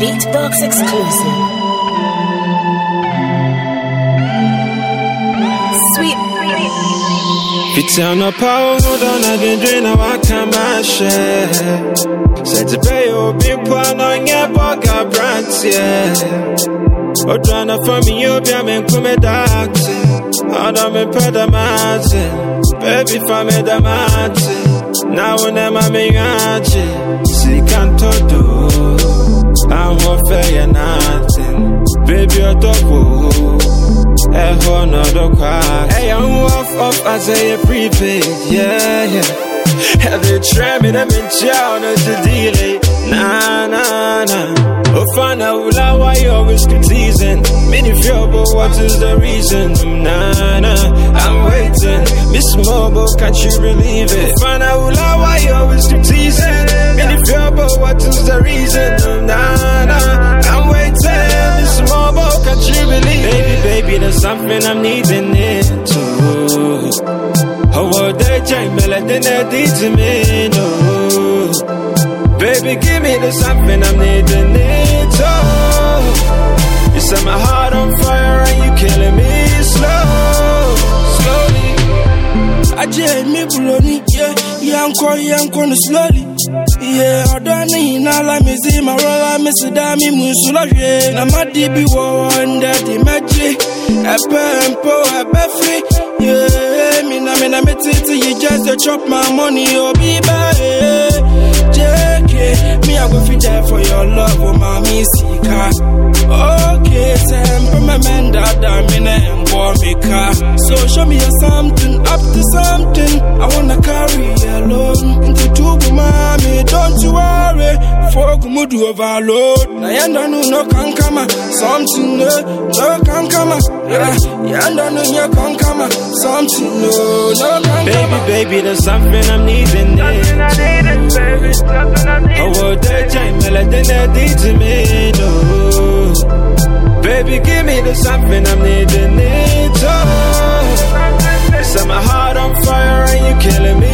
Beatbox exclusive. Swit. Fiti no power, hold on, I can drink, now I can my share. Said to pay oh, your big plan on your pocket brands, yeah. Oh, o tryna for me, you be a man, come a doctor. Ada me peda mate, baby fa me da mate. Now when I'm a no do. Hey I'm off off as a prepaid, yeah yeah. Me them in chow no to delay, nah nah nah. Oh, find out why you always keep teasing. Many feel, but what is the reason? Nah, nah, I'm waiting. Miss Mobile, can't you believe it? Find out why you always keep teasing. Many feel, but what is the reason? Something I'm needing it too. Oh, well, they change me, let them to me, no. Baby, give me the something I'm needing it oh. You set my heart on fire and you killing me slow, slowly. Aje mi buloni, yeah, yanko yanko no slowly. Yeah, odani na la mi zi ma rola mi si da mi musula hwe. Na ma di bi wo nda di meji. Epe empo ebe free. Yeah, me na me na me titi you just dey chop my money, oh be bad. Eh. JK, me I go fit there for your love, oh mommy sika. Okay, tempo temperament that damn in and boy me car. So show me a something, up to something. I wanna carry mudu overload. Na yanda no no can come something no no come. Yeah, yanda no no can come something no no can Baby, baby, there's something I'm needing Something I need it, baby. Something I need Oh, well, they change me, let them to me, no. Baby, give me the something I'm needing it oh. Set my heart on fire and you're killing me